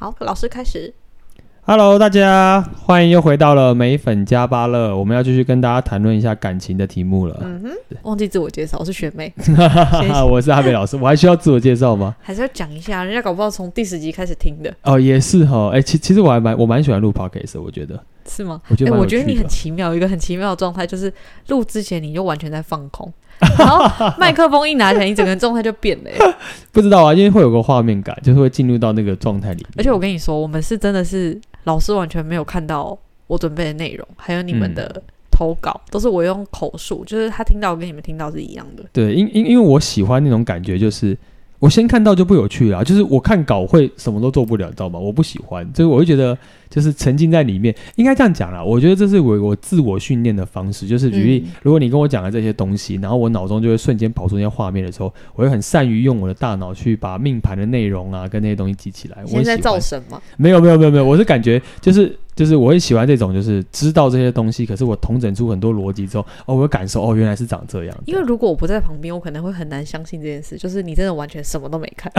好，老师开始。Hello，大家欢迎又回到了美粉加巴乐，我们要继续跟大家谈论一下感情的题目了。嗯哼，忘记自我介绍，我是学妹，我是阿美老师，我还需要自我介绍吗？还是要讲一下，人家搞不好从第十集开始听的。哦，也是哈，哎、欸，其其实我还蛮我蛮喜欢录 podcast，我觉得是吗？我觉得、欸，我觉得你很奇妙，一个很奇妙的状态，就是录之前你就完全在放空。然后麦克风一拿起来，你整个人状态就变了。不知道啊，因为会有个画面感，就是会进入到那个状态里面。而且我跟你说，我们是真的是老师完全没有看到我准备的内容，还有你们的投稿，嗯、都是我用口述，就是他听到跟你们听到是一样的。对，因因因为我喜欢那种感觉，就是。我先看到就不有趣了啊，就是我看稿会什么都做不了，知道吗？我不喜欢，就是我会觉得就是沉浸在里面，应该这样讲啦。我觉得这是我我自我训练的方式，就是举例，如果你跟我讲了这些东西，然后我脑中就会瞬间跑出那些画面的时候，我会很善于用我的大脑去把命盘的内容啊跟那些东西记起来。我现在造神吗？没有没有没有没有，我是感觉就是。就是我很喜欢这种，就是知道这些东西，可是我统整出很多逻辑之后，哦，我会感受，哦，原来是长这样。因为如果我不在旁边，我可能会很难相信这件事。就是你真的完全什么都没看，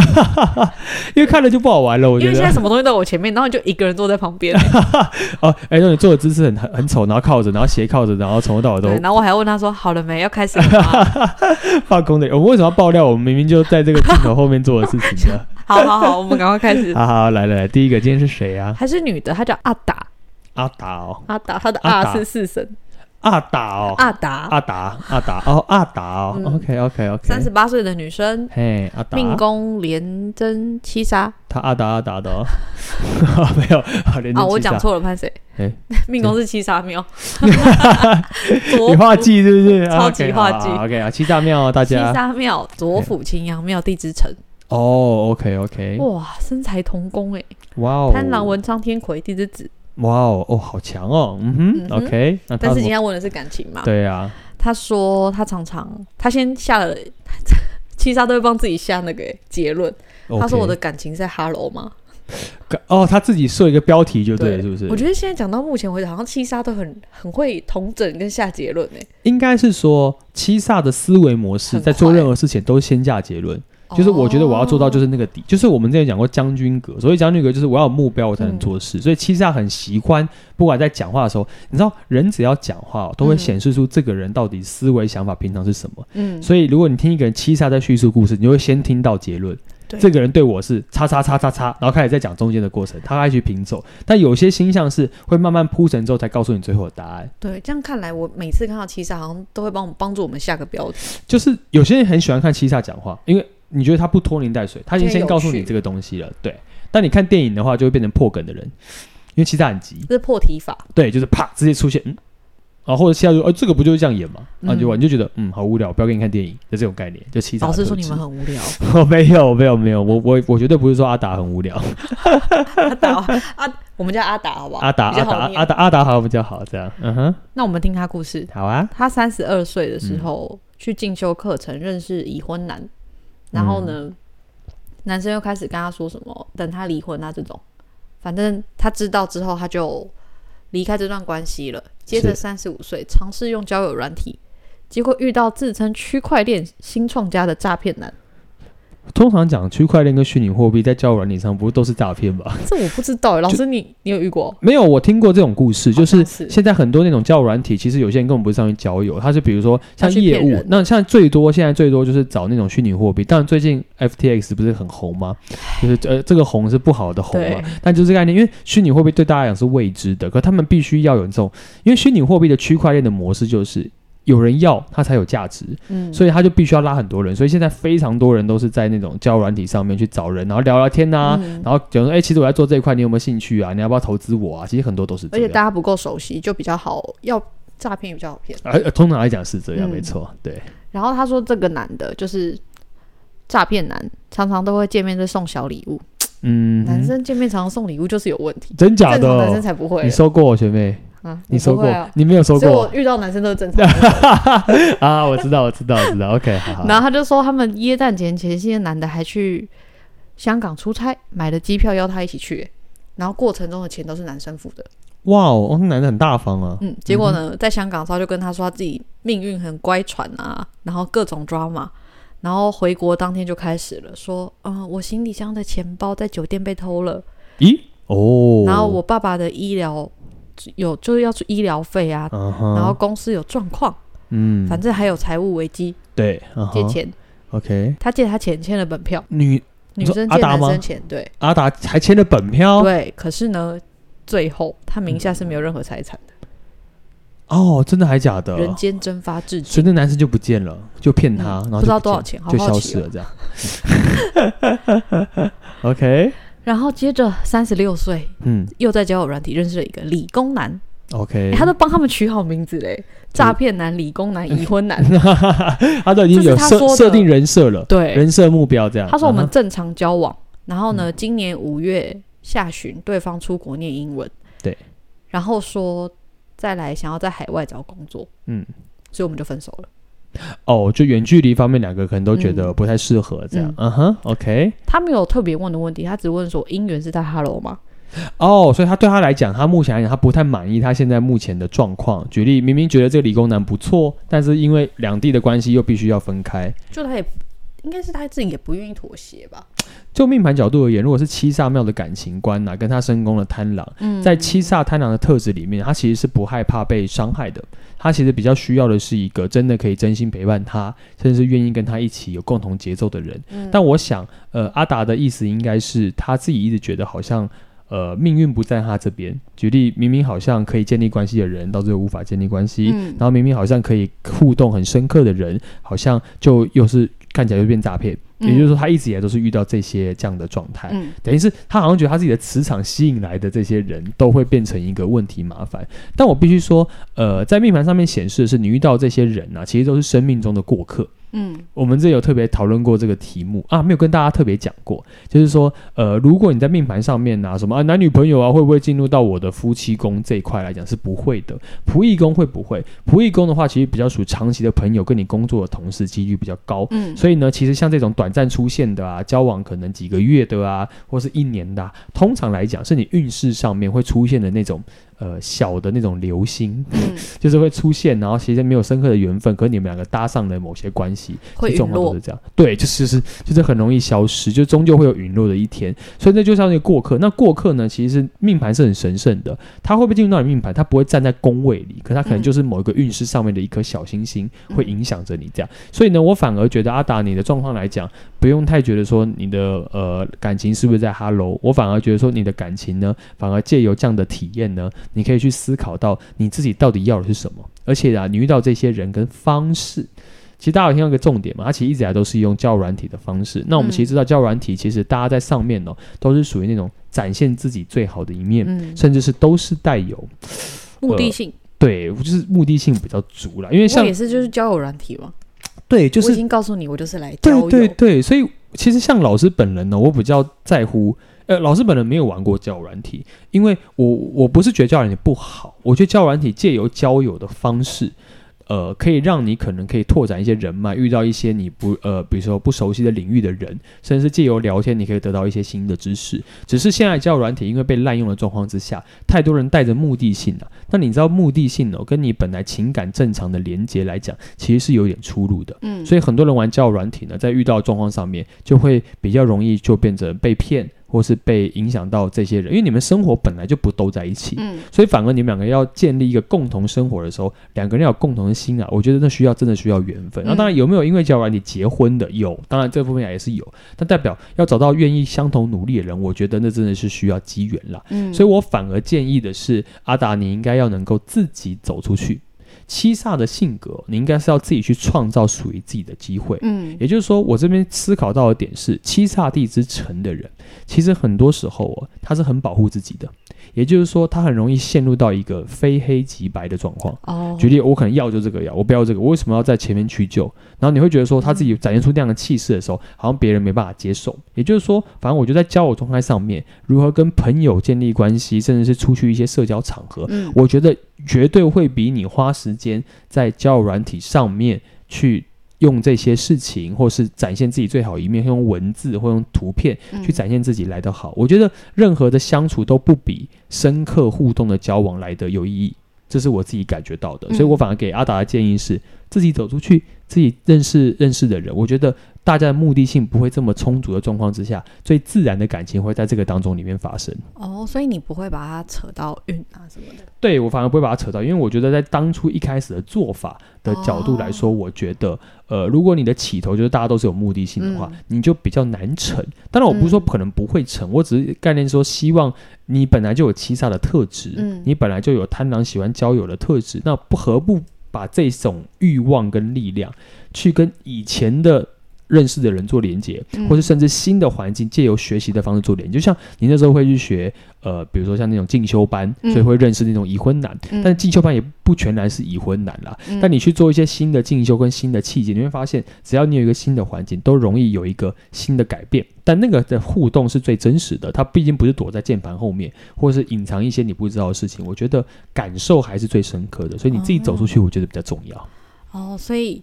因为看了就不好玩了。我觉得，因为现在什么东西都在我前面，然后你就一个人坐在旁边。哦，哎、欸，那你坐的姿势很很很丑，然后靠着，然后斜靠着，然后从头到尾都。然后我还要问他说：“好了没？要开始了吗？” 放空的，我们为什么要爆料？我们明明就在这个镜头后面做的事情呢？好好好，我们赶快开始。好好，来来来，第一个今天是谁啊？还是女的，她叫阿达。阿达哦，阿达，她的阿是四声。阿达哦，阿达，阿达，阿达哦，阿达哦。OK OK OK。三十八岁的女生，嘿，阿达，命宫廉贞七杀。他阿达阿达的哦，没有，啊，我讲错了，潘谁？哎，命宫是七杀庙。你画技是不是？超级画技。OK 啊，七杀庙，大家。七杀庙，左辅青阳庙地之城。哦，OK OK。哇，身材同宫哎。哇哦。贪狼文昌天魁地之子。哇哦哦，好强哦，嗯哼，嗯哼，OK。但是今天问的是感情嘛？对啊。他说他常常，他先下了七杀都会帮自己下那个结论。Okay. 他说我的感情在哈喽吗？哦，他自己设一个标题就对了，是不是？我觉得现在讲到目前为止，好像七杀都很很会同整跟下结论诶。应该是说七杀的思维模式，在做任何事情都先下结论。就是我觉得我要做到就是那个底，就是我们之前讲过将军格，所以将军格就是我要有目标我才能做事，所以七煞很喜欢，不管在讲话的时候，你知道人只要讲话都会显示出这个人到底思维想法平常是什么，嗯，所以如果你听一个人七煞在叙述故事，你就会先听到结论，这个人对我是叉叉叉叉叉，然后开始在讲中间的过程，他爱去拼凑，但有些星象是会慢慢铺陈之后才告诉你最后的答案。对，这样看来我每次看到七煞好像都会帮我们帮助我们下个标题，就是有些人很喜欢看七煞讲话，因为。你觉得他不拖泥带水，他已经先告诉你这个东西了，对。但你看电影的话，就会变成破梗的人，因为七杀很急，这是破题法，对，就是啪直接出现，嗯，啊，或者七杀说，呃，这个不就是这样演吗？啊，就完你就觉得，嗯，好无聊，不要给你看电影的这种概念，就七杀。老师说你们很无聊，我 没有，没有，没有，我我我绝对不是说阿达很无聊，阿达阿，我们叫阿达好不好？阿达阿达阿达阿达好像比较好，这样，嗯哼。那我们听他故事，好啊。他三十二岁的时候去进修课程，认识已婚男，然后呢？男生又开始跟他说什么，等他离婚啊这种，反正他知道之后，他就离开这段关系了。接着三十五岁尝试用交友软体，结果遇到自称区块链新创家的诈骗男。通常讲区块链跟虚拟货币在交友软件上不是都是诈骗吧？这我不知道，老师你你有遇过？没有，我听过这种故事，就是现在很多那种交友软体，其实有些人根本不是上去交友，他是比如说像业务，那像最多现在最多就是找那种虚拟货币。当然最近 FTX 不是很红吗？就是呃这个红是不好的红嘛，但就是这个概念，因为虚拟货币对大家来讲是未知的，可他们必须要有这种，因为虚拟货币的区块链的模式就是。有人要他才有价值，嗯，所以他就必须要拉很多人，所以现在非常多人都是在那种交友软体上面去找人，然后聊聊天呐、啊，嗯、然后讲说，哎、欸，其实我在做这一块，你有没有兴趣啊？你要不要投资我啊？其实很多都是这样，而且大家不够熟悉，就比较好，要诈骗比较好骗。而、呃、通常来讲是这样，嗯、没错，对。然后他说，这个男的就是诈骗男，常常都会见面就送小礼物，嗯，男生见面常常送礼物就是有问题，真假的？男生才不会，你收过我学妹。啊，你收过？啊、你没有收过？我遇到男生都是正常 啊，我知道，我知道，我知道。OK，好，好。然后他就说，他们耶诞节前夕，男的还去香港出差，买了机票邀他一起去，然后过程中的钱都是男生付的。哇哦，那男的很大方啊。嗯，结果呢，在香港的时候就跟他说他自己命运很乖舛啊，然后各种 drama，然后回国当天就开始了，说，嗯，我行李箱的钱包在酒店被偷了。咦哦，然后我爸爸的医疗有就是要出医疗费啊，uh huh、然后公司有状况，嗯，反正还有财务危机，对，uh huh、借钱，OK，他借他钱签了本票，女女生借男生钱，对，阿达还签了本票，对，可是呢，最后他名下是没有任何财产的。哦，真的还假的？人间蒸发至今，所以那男生就不见了，就骗他，然后不知道多少钱，就消失了，这样。OK。然后接着三十六岁，嗯，又在交友软体认识了一个理工男。OK，他都帮他们取好名字嘞，诈骗男、理工男、已婚男，他都已经有设设定人设了，对，人设目标这样。他说我们正常交往，然后呢，今年五月下旬，对方出国念英文，对，然后说。再来想要在海外找工作，嗯，所以我们就分手了。哦，就远距离方面，两个可能都觉得不太适合这样。嗯哼，OK。他没有特别问的问题，他只问说姻缘是在 Hello 吗？哦，所以他对他来讲，他目前来讲他不太满意他现在目前的状况。举例，明明觉得这个理工男不错，但是因为两地的关系又必须要分开，就他也应该是他自己也不愿意妥协吧。就命盘角度而言，如果是七煞庙的感情观呐、啊，跟他身宫的贪狼，嗯、在七煞贪狼的特质里面，他其实是不害怕被伤害的。他其实比较需要的是一个真的可以真心陪伴他，甚至是愿意跟他一起有共同节奏的人。嗯、但我想，呃，阿达的意思应该是他自己一直觉得好像，呃，命运不在他这边。举例，明明好像可以建立关系的人，到最后无法建立关系；嗯、然后明明好像可以互动很深刻的人，好像就又是看起来又变诈骗。也就是说，他一直以来都是遇到这些这样的状态，嗯、等于是他好像觉得他自己的磁场吸引来的这些人都会变成一个问题麻烦。但我必须说，呃，在命盘上面显示的是，你遇到这些人啊，其实都是生命中的过客。嗯，我们这有特别讨论过这个题目啊，没有跟大家特别讲过，就是说，呃，如果你在命盘上面拿、啊、什么啊男女朋友啊，会不会进入到我的夫妻宫这一块来讲是不会的，仆役宫会不会？仆役宫的话，其实比较属长期的朋友，跟你工作的同事几率比较高。嗯，所以呢，其实像这种短暂出现的啊，交往可能几个月的啊，或是一年的、啊，通常来讲是你运势上面会出现的那种。呃，小的那种流星，嗯、就是会出现，然后其实没有深刻的缘分，可是你们两个搭上了某些关系，会陨落，是这样。对，就是是就是很容易消失，就终究会有陨落的一天。所以那就像那个过客，那过客呢，其实命盘是很神圣的，他会不会进入到你命盘？他不会站在宫位里，可他可能就是某一个运势上面的一颗小星星，会影响着你这样。所以呢，我反而觉得阿达你的状况来讲，不用太觉得说你的呃感情是不是在哈喽，我反而觉得说你的感情呢，反而借由这样的体验呢。你可以去思考到你自己到底要的是什么，而且啊，你遇到这些人跟方式，其实大家有听到一个重点嘛，它其实一直以来都是用交友软体的方式。那我们其实知道交友软体，其实大家在上面哦，都是属于那种展现自己最好的一面，嗯、甚至是都是带有目的性，呃、对，就是目的性比较足了。因为像也是就是交友软体嘛，对，就是我已经告诉你，我就是来交友，对对对，所以其实像老师本人呢，我比较在乎。呃，老师本人没有玩过交友软体，因为我我不是觉得交友软体不好，我觉得交友软体借由交友的方式，呃，可以让你可能可以拓展一些人脉，遇到一些你不呃，比如说不熟悉的领域的人，甚至是借由聊天，你可以得到一些新的知识。只是现在交友软体因为被滥用的状况之下，太多人带着目的性了、啊。那你知道目的性哦，跟你本来情感正常的连接来讲，其实是有点出入的。嗯，所以很多人玩交友软体呢，在遇到状况上面，就会比较容易就变成被骗。或是被影响到这些人，因为你们生活本来就不都在一起，嗯，所以反而你们两个要建立一个共同生活的时候，两个人要有共同的心啊，我觉得那需要真的需要缘分。那、嗯、当然有没有因为交往你结婚的？有，当然这部分也是有，但代表要找到愿意相同努力的人，我觉得那真的是需要机缘啦。嗯，所以我反而建议的是，阿达你应该要能够自己走出去。七煞的性格，你应该是要自己去创造属于自己的机会。嗯，也就是说，我这边思考到的点是，七煞地之城的人，其实很多时候哦，他是很保护自己的。也就是说，他很容易陷入到一个非黑即白的状况。哦，举例，我可能要就这个要，我不要这个，我为什么要在前面屈就？然后你会觉得说，他自己展现出那样的气势的时候，好像别人没办法接受。也就是说，反正我就在交友状态上面，如何跟朋友建立关系，甚至是出去一些社交场合，嗯，我觉得绝对会比你花时间在交友软体上面去。用这些事情，或是展现自己最好一面，用文字或用图片去展现自己来得好。嗯、我觉得任何的相处都不比深刻互动的交往来得有意义，这是我自己感觉到的。嗯、所以我反而给阿达的建议是：自己走出去，自己认识认识的人，我觉得。大家的目的性不会这么充足的状况之下，最自然的感情会在这个当中里面发生。哦，所以你不会把它扯到运啊什么的？对，我反而不会把它扯到，因为我觉得在当初一开始的做法的角度来说，哦、我觉得，呃，如果你的起头就是大家都是有目的性的话，嗯、你就比较难成。当然，我不是说可能不会成，嗯、我只是概念说，希望你本来就有七煞的特质，嗯，你本来就有贪狼喜欢交友的特质，那不何不把这种欲望跟力量去跟以前的。认识的人做连接，或是甚至新的环境借由学习的方式做连接，嗯、就像你那时候会去学，呃，比如说像那种进修班，所以会认识那种已婚男。嗯、但进修班也不全然是已婚男啦。嗯、但你去做一些新的进修跟新的契机，你会发现，只要你有一个新的环境，都容易有一个新的改变。但那个的互动是最真实的，它毕竟不是躲在键盘后面，或者是隐藏一些你不知道的事情。我觉得感受还是最深刻的，所以你自己走出去，我觉得比较重要。哦，所以。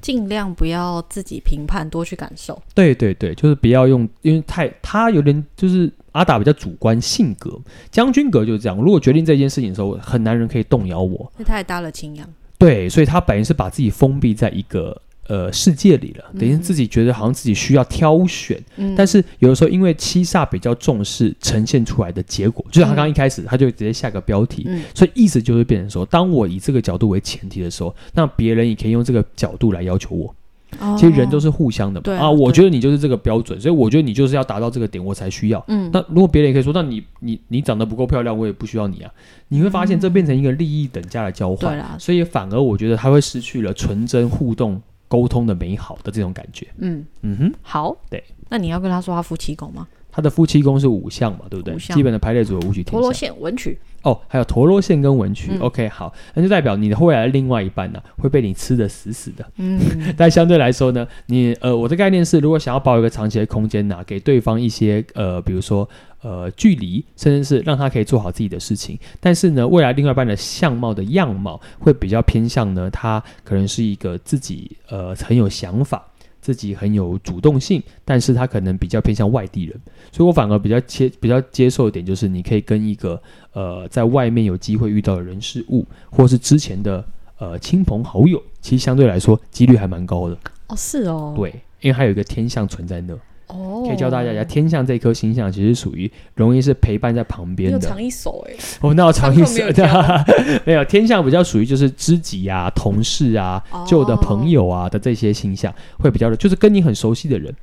尽量不要自己评判，多去感受。对对对，就是不要用，因为太他有点就是阿达比较主观性格，将军格就是这样。如果决定这件事情的时候，很难人可以动摇我。那他也搭了青阳。对，所以他本来是把自己封闭在一个。呃，世界里了，等于自己觉得好像自己需要挑选，嗯、但是有的时候因为七煞比较重视呈现出来的结果，嗯、就像他刚刚一开始他就直接下个标题，嗯、所以意思就是变成说，当我以这个角度为前提的时候，那别人也可以用这个角度来要求我。哦、其实人都是互相的嘛，啊，啊，我觉得你就是这个标准，所以我觉得你就是要达到这个点，我才需要。嗯，那如果别人也可以说，那你你你长得不够漂亮，我也不需要你啊。你会发现这变成一个利益等价的交换，嗯、所以反而我觉得他会失去了纯真互动。沟通的美好的这种感觉，嗯。嗯哼，好，对，那你要跟他说他夫妻狗吗？他的夫妻宫是五象嘛，对不对？基本的排列组合五曲陀螺线文曲哦，还有陀螺线跟文曲。嗯、OK，好，那就代表你的未来的另外一半呢、啊、会被你吃得死死的。嗯，但相对来说呢，你呃，我的概念是，如果想要保有一个长期的空间呢、啊，给对方一些呃，比如说。呃，距离，甚至是让他可以做好自己的事情，但是呢，未来另外一半的相貌的样貌会比较偏向呢，他可能是一个自己呃很有想法，自己很有主动性，但是他可能比较偏向外地人，所以我反而比较接比较接受一点，就是你可以跟一个呃在外面有机会遇到的人事物，或是之前的呃亲朋好友，其实相对来说几率还蛮高的。哦，是哦，对，因为还有一个天象存在那。可以教大家一下，天象这颗星象其实属于容易是陪伴在旁边的。长一手哎，哦，那我长一手，没有 天象比较属于就是知己啊、同事啊、旧的朋友啊的这些星象，会比较的，就是跟你很熟悉的人。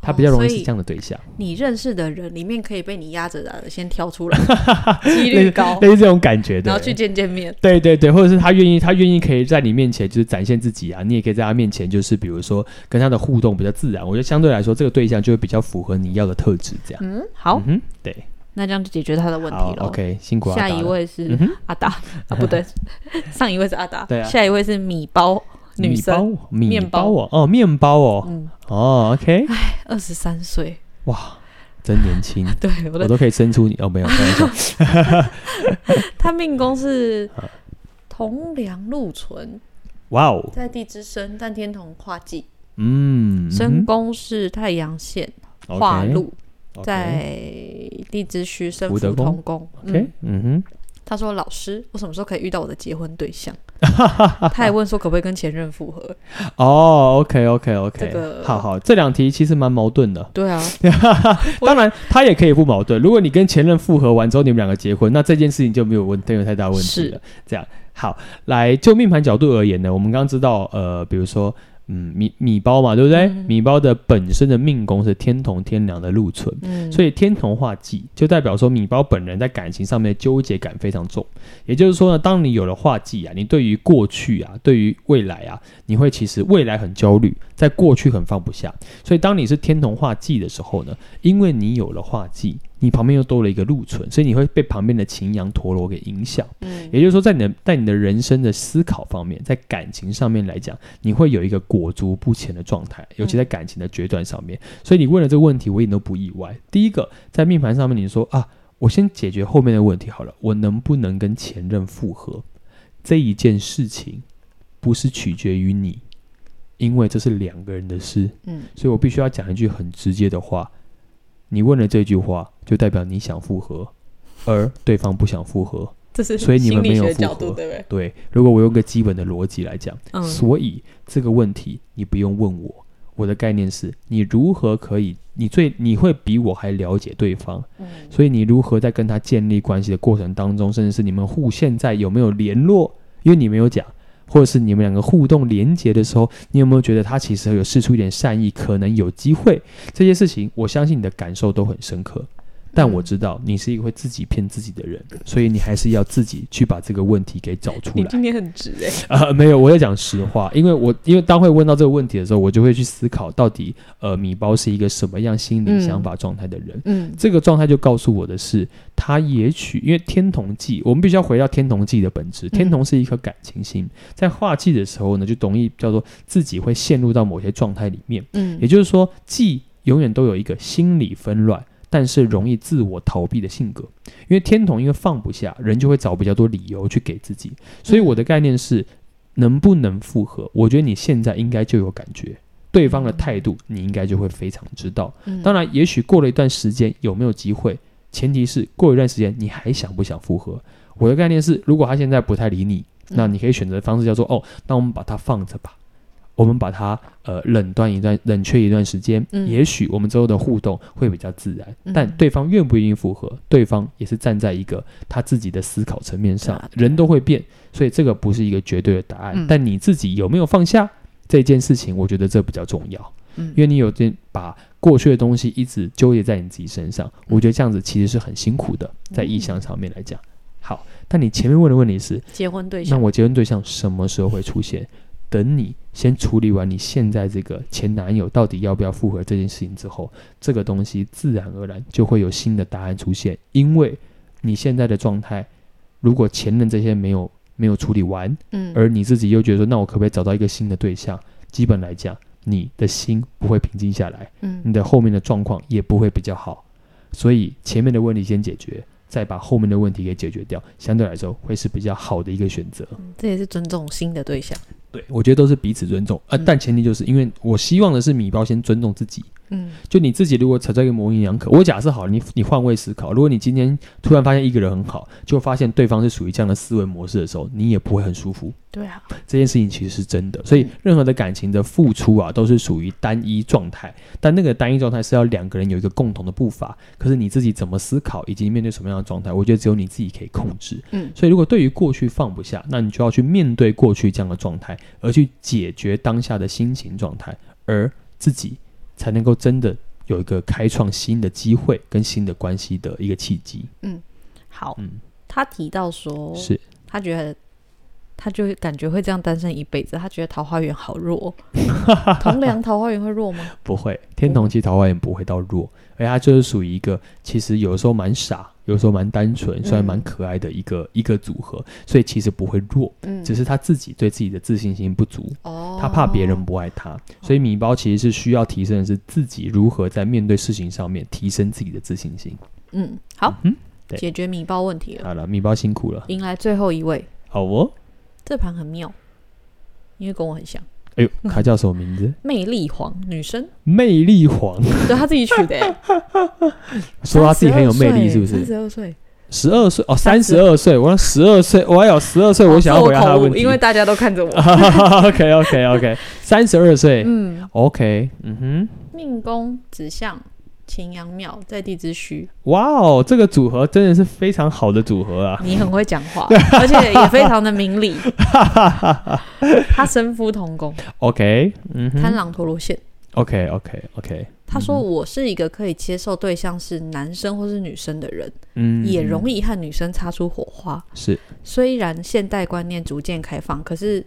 他比较容易是这样的对象，你认识的人里面可以被你压着的先挑出来，几率高，类似这种感觉的，然后去见见面，对对对，或者是他愿意，他愿意可以在你面前就是展现自己啊，你也可以在他面前就是比如说跟他的互动比较自然，我觉得相对来说这个对象就会比较符合你要的特质，这样。嗯，好，嗯，对，那这样就解决他的问题了。OK，辛苦阿达。下一位是阿达。啊，不对，上一位是阿达，对啊，下一位是米包。女生，米包哦，哦，面包哦，嗯，哦，OK，哎，二十三岁，哇，真年轻，对，我都可以生出你哦，没有，开玩笑，他命宫是同梁禄存，哇哦，在地之生，但天同化忌，嗯，身宫是太阳线化禄，在地支虚生福同宫，OK，嗯哼。他说：“老师，我什么时候可以遇到我的结婚对象？” 他还问说：“可不可以跟前任复合？”哦，OK，OK，OK，这个好好，这两题其实蛮矛盾的。对啊，当然他也可以不矛盾。如果你跟前任复合完之后，你们两个结婚，那这件事情就没有问，没有太大问题了。是这样，好，来就命盘角度而言呢，我们刚刚知道，呃，比如说。嗯，米米包嘛，对不对？嗯、米包的本身的命宫是天同天梁的禄存，嗯、所以天同化忌，就代表说米包本人在感情上面的纠结感非常重。也就是说呢，当你有了化忌啊，你对于过去啊，对于未来啊，你会其实未来很焦虑，在过去很放不下。所以当你是天同化忌的时候呢，因为你有了化忌。你旁边又多了一个禄存，所以你会被旁边的擎羊陀罗给影响。嗯，也就是说，在你的在你的人生的思考方面，在感情上面来讲，你会有一个裹足不前的状态，尤其在感情的决断上面。嗯、所以你问了这个问题，我一点都不意外。第一个，在命盘上面，你说啊，我先解决后面的问题好了，我能不能跟前任复合？这一件事情不是取决于你，因为这是两个人的事。嗯，所以我必须要讲一句很直接的话。你问了这句话，就代表你想复合，而对方不想复合。这是所以你们没有复合，对不对？对，如果我用个基本的逻辑来讲，嗯，所以这个问题你不用问我。我的概念是你如何可以，你最你会比我还了解对方，嗯，所以你如何在跟他建立关系的过程当中，甚至是你们互现在有没有联络？因为你没有讲，或者是你们两个互动连接的时候，你有没有觉得他其实有试出一点善意，可能有机会？这些事情，我相信你的感受都很深刻。但我知道你是一个会自己骗自己的人，所以你还是要自己去把这个问题给找出来。你今天很直哎、欸！啊、呃，没有，我在讲实话，因为我因为当会问到这个问题的时候，我就会去思考到底呃米包是一个什么样心理想法状态的人。嗯，这个状态就告诉我的是，他也许因为天同忌，我们必须要回到天同忌的本质。天同是一颗感情心，在化忌的时候呢，就容易叫做自己会陷入到某些状态里面。嗯，也就是说，忌永远都有一个心理纷乱。但是容易自我逃避的性格，因为天同因为放不下，人就会找比较多理由去给自己。所以我的概念是，能不能复合？我觉得你现在应该就有感觉，对方的态度你应该就会非常知道。当然，也许过了一段时间有没有机会，前提是过一段时间你还想不想复合？我的概念是，如果他现在不太理你，那你可以选择的方式叫做哦，那我们把它放着吧。我们把它呃冷断一段，冷却一段时间，嗯、也许我们之后的互动会比较自然。嗯、但对方愿不愿意复合，对方也是站在一个他自己的思考层面上，啊、人都会变，所以这个不是一个绝对的答案。嗯、但你自己有没有放下这件事情，我觉得这比较重要。嗯、因为你有点把过去的东西一直纠结在你自己身上，嗯、我觉得这样子其实是很辛苦的，在意向上面来讲。好，但你前面问的问题是结婚对象，那我结婚对象什么时候会出现？等你先处理完你现在这个前男友到底要不要复合这件事情之后，这个东西自然而然就会有新的答案出现。因为你现在的状态，如果前任这些没有没有处理完，嗯，而你自己又觉得说，那我可不可以找到一个新的对象？基本来讲，你的心不会平静下来，嗯，你的后面的状况也不会比较好。所以前面的问题先解决。再把后面的问题给解决掉，相对来说会是比较好的一个选择。嗯，这也是尊重新的对象。对，我觉得都是彼此尊重啊，呃嗯、但前提就是因为我希望的是米包先尊重自己。嗯，就你自己如果处在一个模棱两可，我假设好，你你换位思考，如果你今天突然发现一个人很好，就发现对方是属于这样的思维模式的时候，你也不会很舒服。对啊，这件事情其实是真的，所以任何的感情的付出啊，都是属于单一状态，但那个单一状态是要两个人有一个共同的步伐。可是你自己怎么思考，以及面对什么样的状态，我觉得只有你自己可以控制。嗯，所以如果对于过去放不下，那你就要去面对过去这样的状态，而去解决当下的心情状态，而自己才能够真的。有一个开创新的机会跟新的关系的一个契机。嗯，好。嗯，他提到说，是他觉得，他就感觉会这样单身一辈子。他觉得桃花源好弱，同梁桃花源会弱吗？不会，天同其实桃花源不会到弱，而他就是属于一个其实有时候蛮傻。有时候蛮单纯，虽然蛮可爱的一个、嗯、一个组合，所以其实不会弱，嗯、只是他自己对自己的自信心不足，哦、他怕别人不爱他，所以米包其实是需要提升的是自己如何在面对事情上面提升自己的自信心。嗯，好，嗯，解决米包问题了。好了，米包辛苦了。迎来最后一位。好哦，这盘很妙，因为跟我很像。哎呦，他叫什么名字？魅力黄女生。魅力黄，对他自己取的。说他自己很有魅力，是不是？三十二岁，十二岁哦，三十二岁。我说十二岁，我还有十二岁，我想要回答他的问题，因为大家都看着我。OK，OK，OK，三十二岁，嗯，OK，嗯哼，命宫指向。擎羊庙在地之虚，哇哦，这个组合真的是非常好的组合啊！你很会讲话，而且也非常的明理。他身夫同工，OK，嗯，贪狼陀罗线，OK，OK，OK。他说：“我是一个可以接受对象是男生或是女生的人，嗯，也容易和女生擦出火花。是，虽然现代观念逐渐开放，可是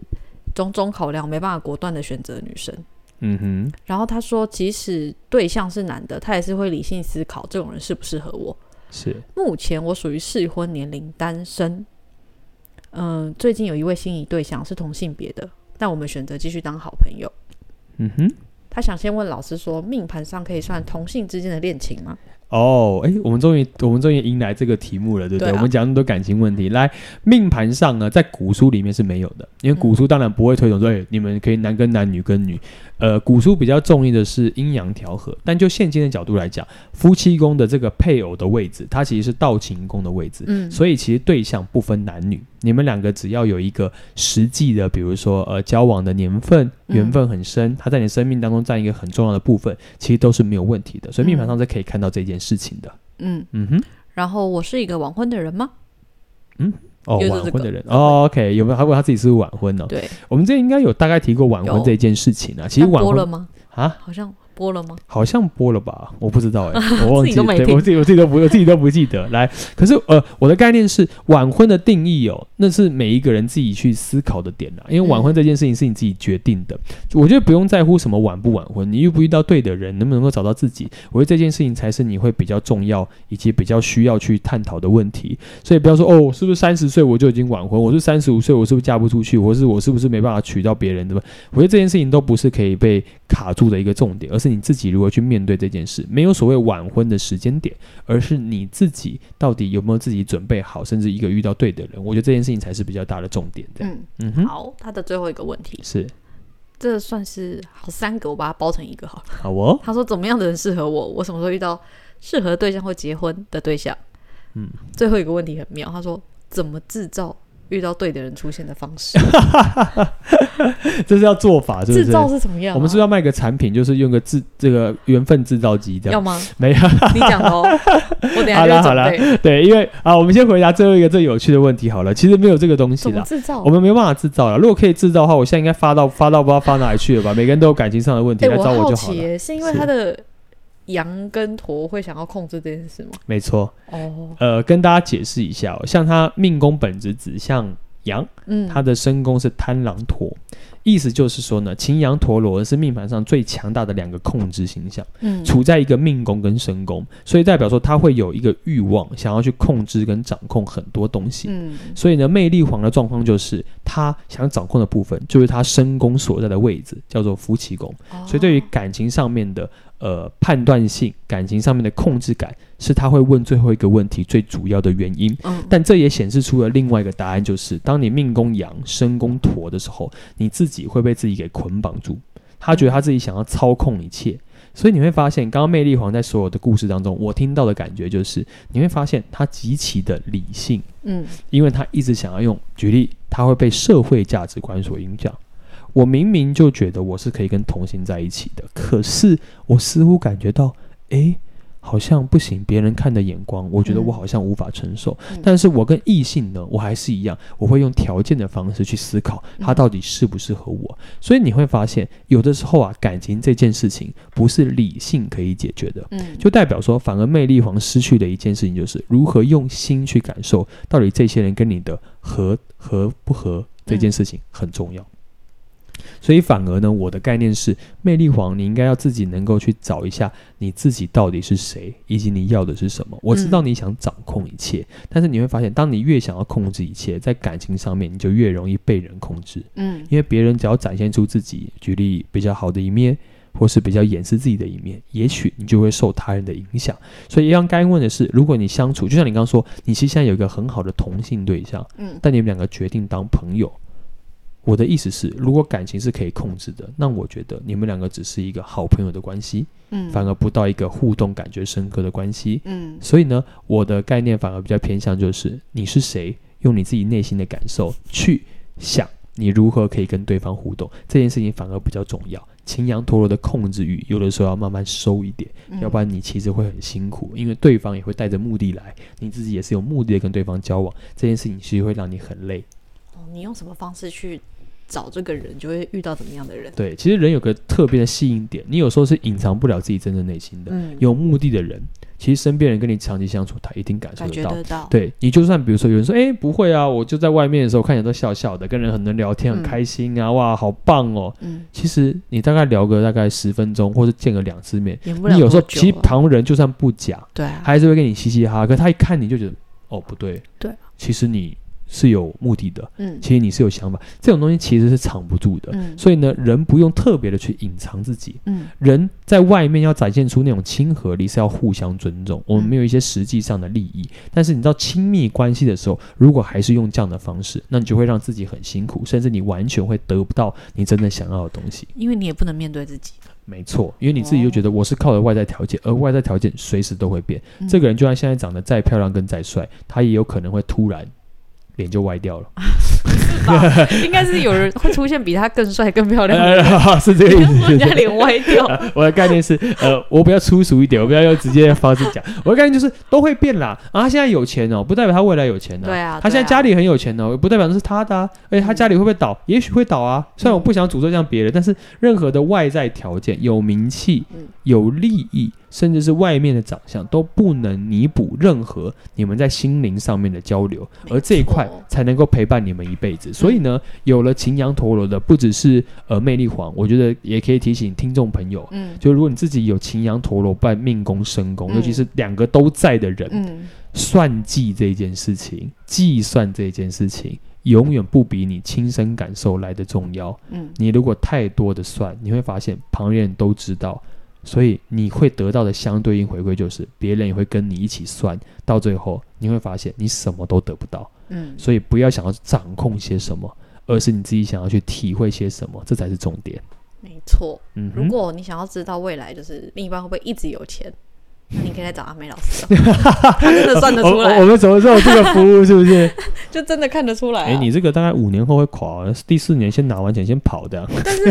种种考量没办法果断的选择女生。”嗯哼，然后他说，即使对象是男的，他也是会理性思考这种人适不适合我。是，目前我属于适婚年龄，单身。嗯、呃，最近有一位心仪对象是同性别的，但我们选择继续当好朋友。嗯哼，他想先问老师说，命盘上可以算同性之间的恋情吗？哦，哎，我们终于，我们终于迎来这个题目了，对不对？对啊、我们讲那么多感情问题，来，命盘上呢，在古书里面是没有的，因为古书当然不会推崇说，你们可以男跟男，女跟女。呃，古书比较重意的是阴阳调和，但就现今的角度来讲，夫妻宫的这个配偶的位置，它其实是道情宫的位置，嗯，所以其实对象不分男女，你们两个只要有一个实际的，比如说呃交往的年份，缘分很深，他在你生命当中占一个很重要的部分，其实都是没有问题的，所以命盘上是可以看到这件事情的，嗯嗯哼。然后我是一个晚婚的人吗？嗯。哦，晚婚的人哦，OK，有没有？他问他自己是不是晚婚呢？对，我们这应该有大概提过晚婚这件事情啊。其实晚婚了吗？啊，好像。播了吗？好像播了吧，我不知道哎、欸，我忘记了，对，我自己我自己都不我自己都不记得。来，可是呃，我的概念是晚婚的定义哦，那是每一个人自己去思考的点啊。因为晚婚这件事情是你自己决定的，嗯、我觉得不用在乎什么晚不晚婚，你遇不遇到对的人，能不能够找到自己，我觉得这件事情才是你会比较重要以及比较需要去探讨的问题。所以不要说哦，是不是三十岁我就已经晚婚？我是三十五岁，我是不是嫁不出去？我是我是不是没办法娶到别人？对吧？我觉得这件事情都不是可以被卡住的一个重点，而是你自己如何去。面对这件事，没有所谓晚婚的时间点，而是你自己到底有没有自己准备好，甚至一个遇到对的人，我觉得这件事情才是比较大的重点。嗯嗯，好，他的最后一个问题是，这算是好三个，我把它包成一个好。好哦，他说怎么样的人适合我？我什么时候遇到适合对象或结婚的对象？嗯，最后一个问题很妙，他说怎么制造？遇到对的人出现的方式，这是要做法，是不是？制造是怎么样、啊？我们是，是要卖个产品，就是用个制这个缘分制造机，这样要吗？没有，你讲的哦。我等下就准备。好了好了，对，因为啊，我们先回答最后一个最有趣的问题好了。其实没有这个东西的，制造？我们没办法制造了。如果可以制造的话，我现在应该发到发到不知道发哪里去了吧？每个人都有感情上的问题，欸、来找我就好了。是因为他的。羊跟驼会想要控制这件事吗？没错。哦，呃，跟大家解释一下哦，像他命宫本质指向羊，嗯，他的身宫是贪狼驼。意思就是说呢，擎羊陀罗是命盘上最强大的两个控制形象，嗯，处在一个命宫跟身宫，所以代表说他会有一个欲望，想要去控制跟掌控很多东西，嗯，所以呢，魅力黄的状况就是他想掌控的部分就是他身宫所在的位置，叫做夫妻宫，哦，所以对于感情上面的。呃，判断性感情上面的控制感是他会问最后一个问题最主要的原因。嗯，但这也显示出了另外一个答案，就是当你命宫阳、身宫驼的时候，你自己会被自己给捆绑住。他觉得他自己想要操控一切，所以你会发现，刚刚魅力黄在所有的故事当中，我听到的感觉就是，你会发现他极其的理性。嗯，因为他一直想要用举例，他会被社会价值观所影响。我明明就觉得我是可以跟同性在一起的，可是我似乎感觉到，诶，好像不行。别人看的眼光，我觉得我好像无法承受。嗯、但是我跟异性呢，我还是一样，我会用条件的方式去思考，他到底适不适合我。嗯、所以你会发现，有的时候啊，感情这件事情不是理性可以解决的。嗯，就代表说，反而魅力黄失去的一件事情，就是如何用心去感受，到底这些人跟你的合合不合这件事情很重要。所以反而呢，我的概念是，魅力黄，你应该要自己能够去找一下你自己到底是谁，以及你要的是什么。我知道你想掌控一切，嗯、但是你会发现，当你越想要控制一切，在感情上面，你就越容易被人控制。嗯，因为别人只要展现出自己，举例比较好的一面，或是比较掩饰自己的一面，也许你就会受他人的影响。所以一样该问的是，如果你相处，就像你刚刚说，你其实现在有一个很好的同性对象，嗯，但你们两个决定当朋友。我的意思是，如果感情是可以控制的，那我觉得你们两个只是一个好朋友的关系，嗯，反而不到一个互动感觉深刻的关系，嗯，所以呢，我的概念反而比较偏向就是你是谁，用你自己内心的感受去想你如何可以跟对方互动，这件事情反而比较重要。擎羊陀螺的控制欲，有的时候要慢慢收一点，嗯，要不然你其实会很辛苦，因为对方也会带着目的来，你自己也是有目的的跟对方交往，这件事情其实会让你很累。你用什么方式去找这个人，就会遇到怎么样的人？对，其实人有个特别的吸引点，你有时候是隐藏不了自己真正内心的。嗯，有目的的人，其实身边人跟你长期相处，他一定感受得到。得到对，你就算比如说有人说，哎，不会啊，我就在外面的时候看起来都笑笑的，跟人很能聊天，很开心啊，嗯、哇，好棒哦。嗯，其实你大概聊个大概十分钟，或者见个两次面，你有时候其实旁人就算不假，对、啊，还是会跟你嘻嘻哈哈。可他一看你就觉得，哦，不对，对，其实你。是有目的的，嗯，其实你是有想法，这种东西其实是藏不住的，嗯，所以呢，人不用特别的去隐藏自己，嗯，人在外面要展现出那种亲和力是要互相尊重，我们没有一些实际上的利益，嗯，但是你知道亲密关系的时候，如果还是用这样的方式，那你就会让自己很辛苦，甚至你完全会得不到你真的想要的东西，因为你也不能面对自己。没错，因为你自己就觉得我是靠着外在条件，而外在条件随时都会变。嗯、这个人就算现在长得再漂亮跟再帅，他也有可能会突然脸就歪掉了。应该是有人会出现比他更帅、更漂亮的，呃、是这个意思。人家脸歪掉、呃。我的概念是，呃，我比较粗俗一点，我不要用直接的方式讲。我的概念就是都会变啦。啊，他现在有钱哦，不代表他未来有钱呢、啊。对啊。他现在家里很有钱哦，不代表那是他的、啊。而且他家里会不会倒？嗯、也许会倒啊。虽然我不想诅咒这样别人，但是任何的外在条件，有名气、有利益。甚至是外面的长相都不能弥补任何你们在心灵上面的交流，而这一块才能够陪伴你们一辈子。所以呢，有了擎羊陀螺的不只是呃魅力黄，我觉得也可以提醒听众朋友，嗯，就如果你自己有擎羊陀螺伴命宫身宫，尤其是两个都在的人，嗯，算计这件事情，计算这件事情，永远不比你亲身感受来的重要。嗯，你如果太多的算，你会发现旁人都知道。所以你会得到的相对应回馈就是，别人也会跟你一起算，到最后你会发现你什么都得不到。嗯，所以不要想要掌控些什么，而是你自己想要去体会些什么，这才是重点。没错。嗯，如果你想要知道未来就是另一半会不会一直有钱。那你可以来找阿美老师，他真的算得出来。我们什么时候这个服务是不是？就真的看得出来。哎，你这个大概五年后会垮，第四年先拿完钱先跑的。但是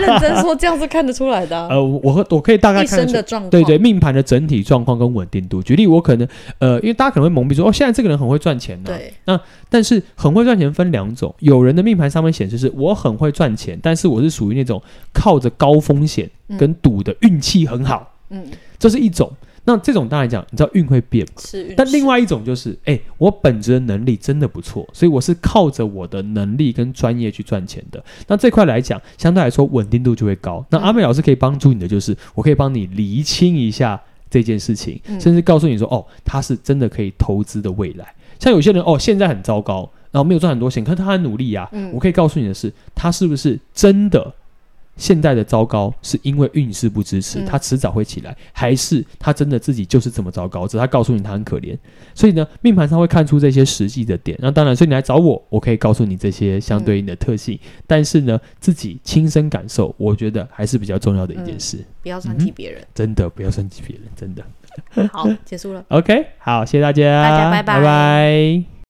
认真说，这样是看得出来的。呃，我我可以大概看的状况，对对，命盘的整体状况跟稳定度。举例，我可能呃，因为大家可能会蒙蔽说，哦，现在这个人很会赚钱的。对。那但是很会赚钱分两种，有人的命盘上面显示是我很会赚钱，但是我是属于那种靠着高风险跟赌的运气很好。嗯，这是一种。那这种当然讲，你知道运会变嘛？是。但另外一种就是，哎、欸，我本职的能力真的不错，所以我是靠着我的能力跟专业去赚钱的。那这块来讲，相对来说稳定度就会高。那阿美老师可以帮助你的就是，我可以帮你厘清一下这件事情，嗯、甚至告诉你说，哦，他是真的可以投资的未来。像有些人，哦，现在很糟糕，然后没有赚很多钱，可是他很努力呀、啊。嗯、我可以告诉你的是，他是不是真的？现在的糟糕是因为运势不支持，他迟早会起来，还是他真的自己就是这么糟糕？只是他告诉你他很可怜，所以呢，命盘上会看出这些实际的点。那当然，所以你来找我，我可以告诉你这些相对应的特性。但是呢，自己亲身感受，我觉得还是比较重要的一件事。不要算计别人，真的不要算计别人，真的。好，结束了。OK，好，谢谢大家，大家拜拜。拜拜。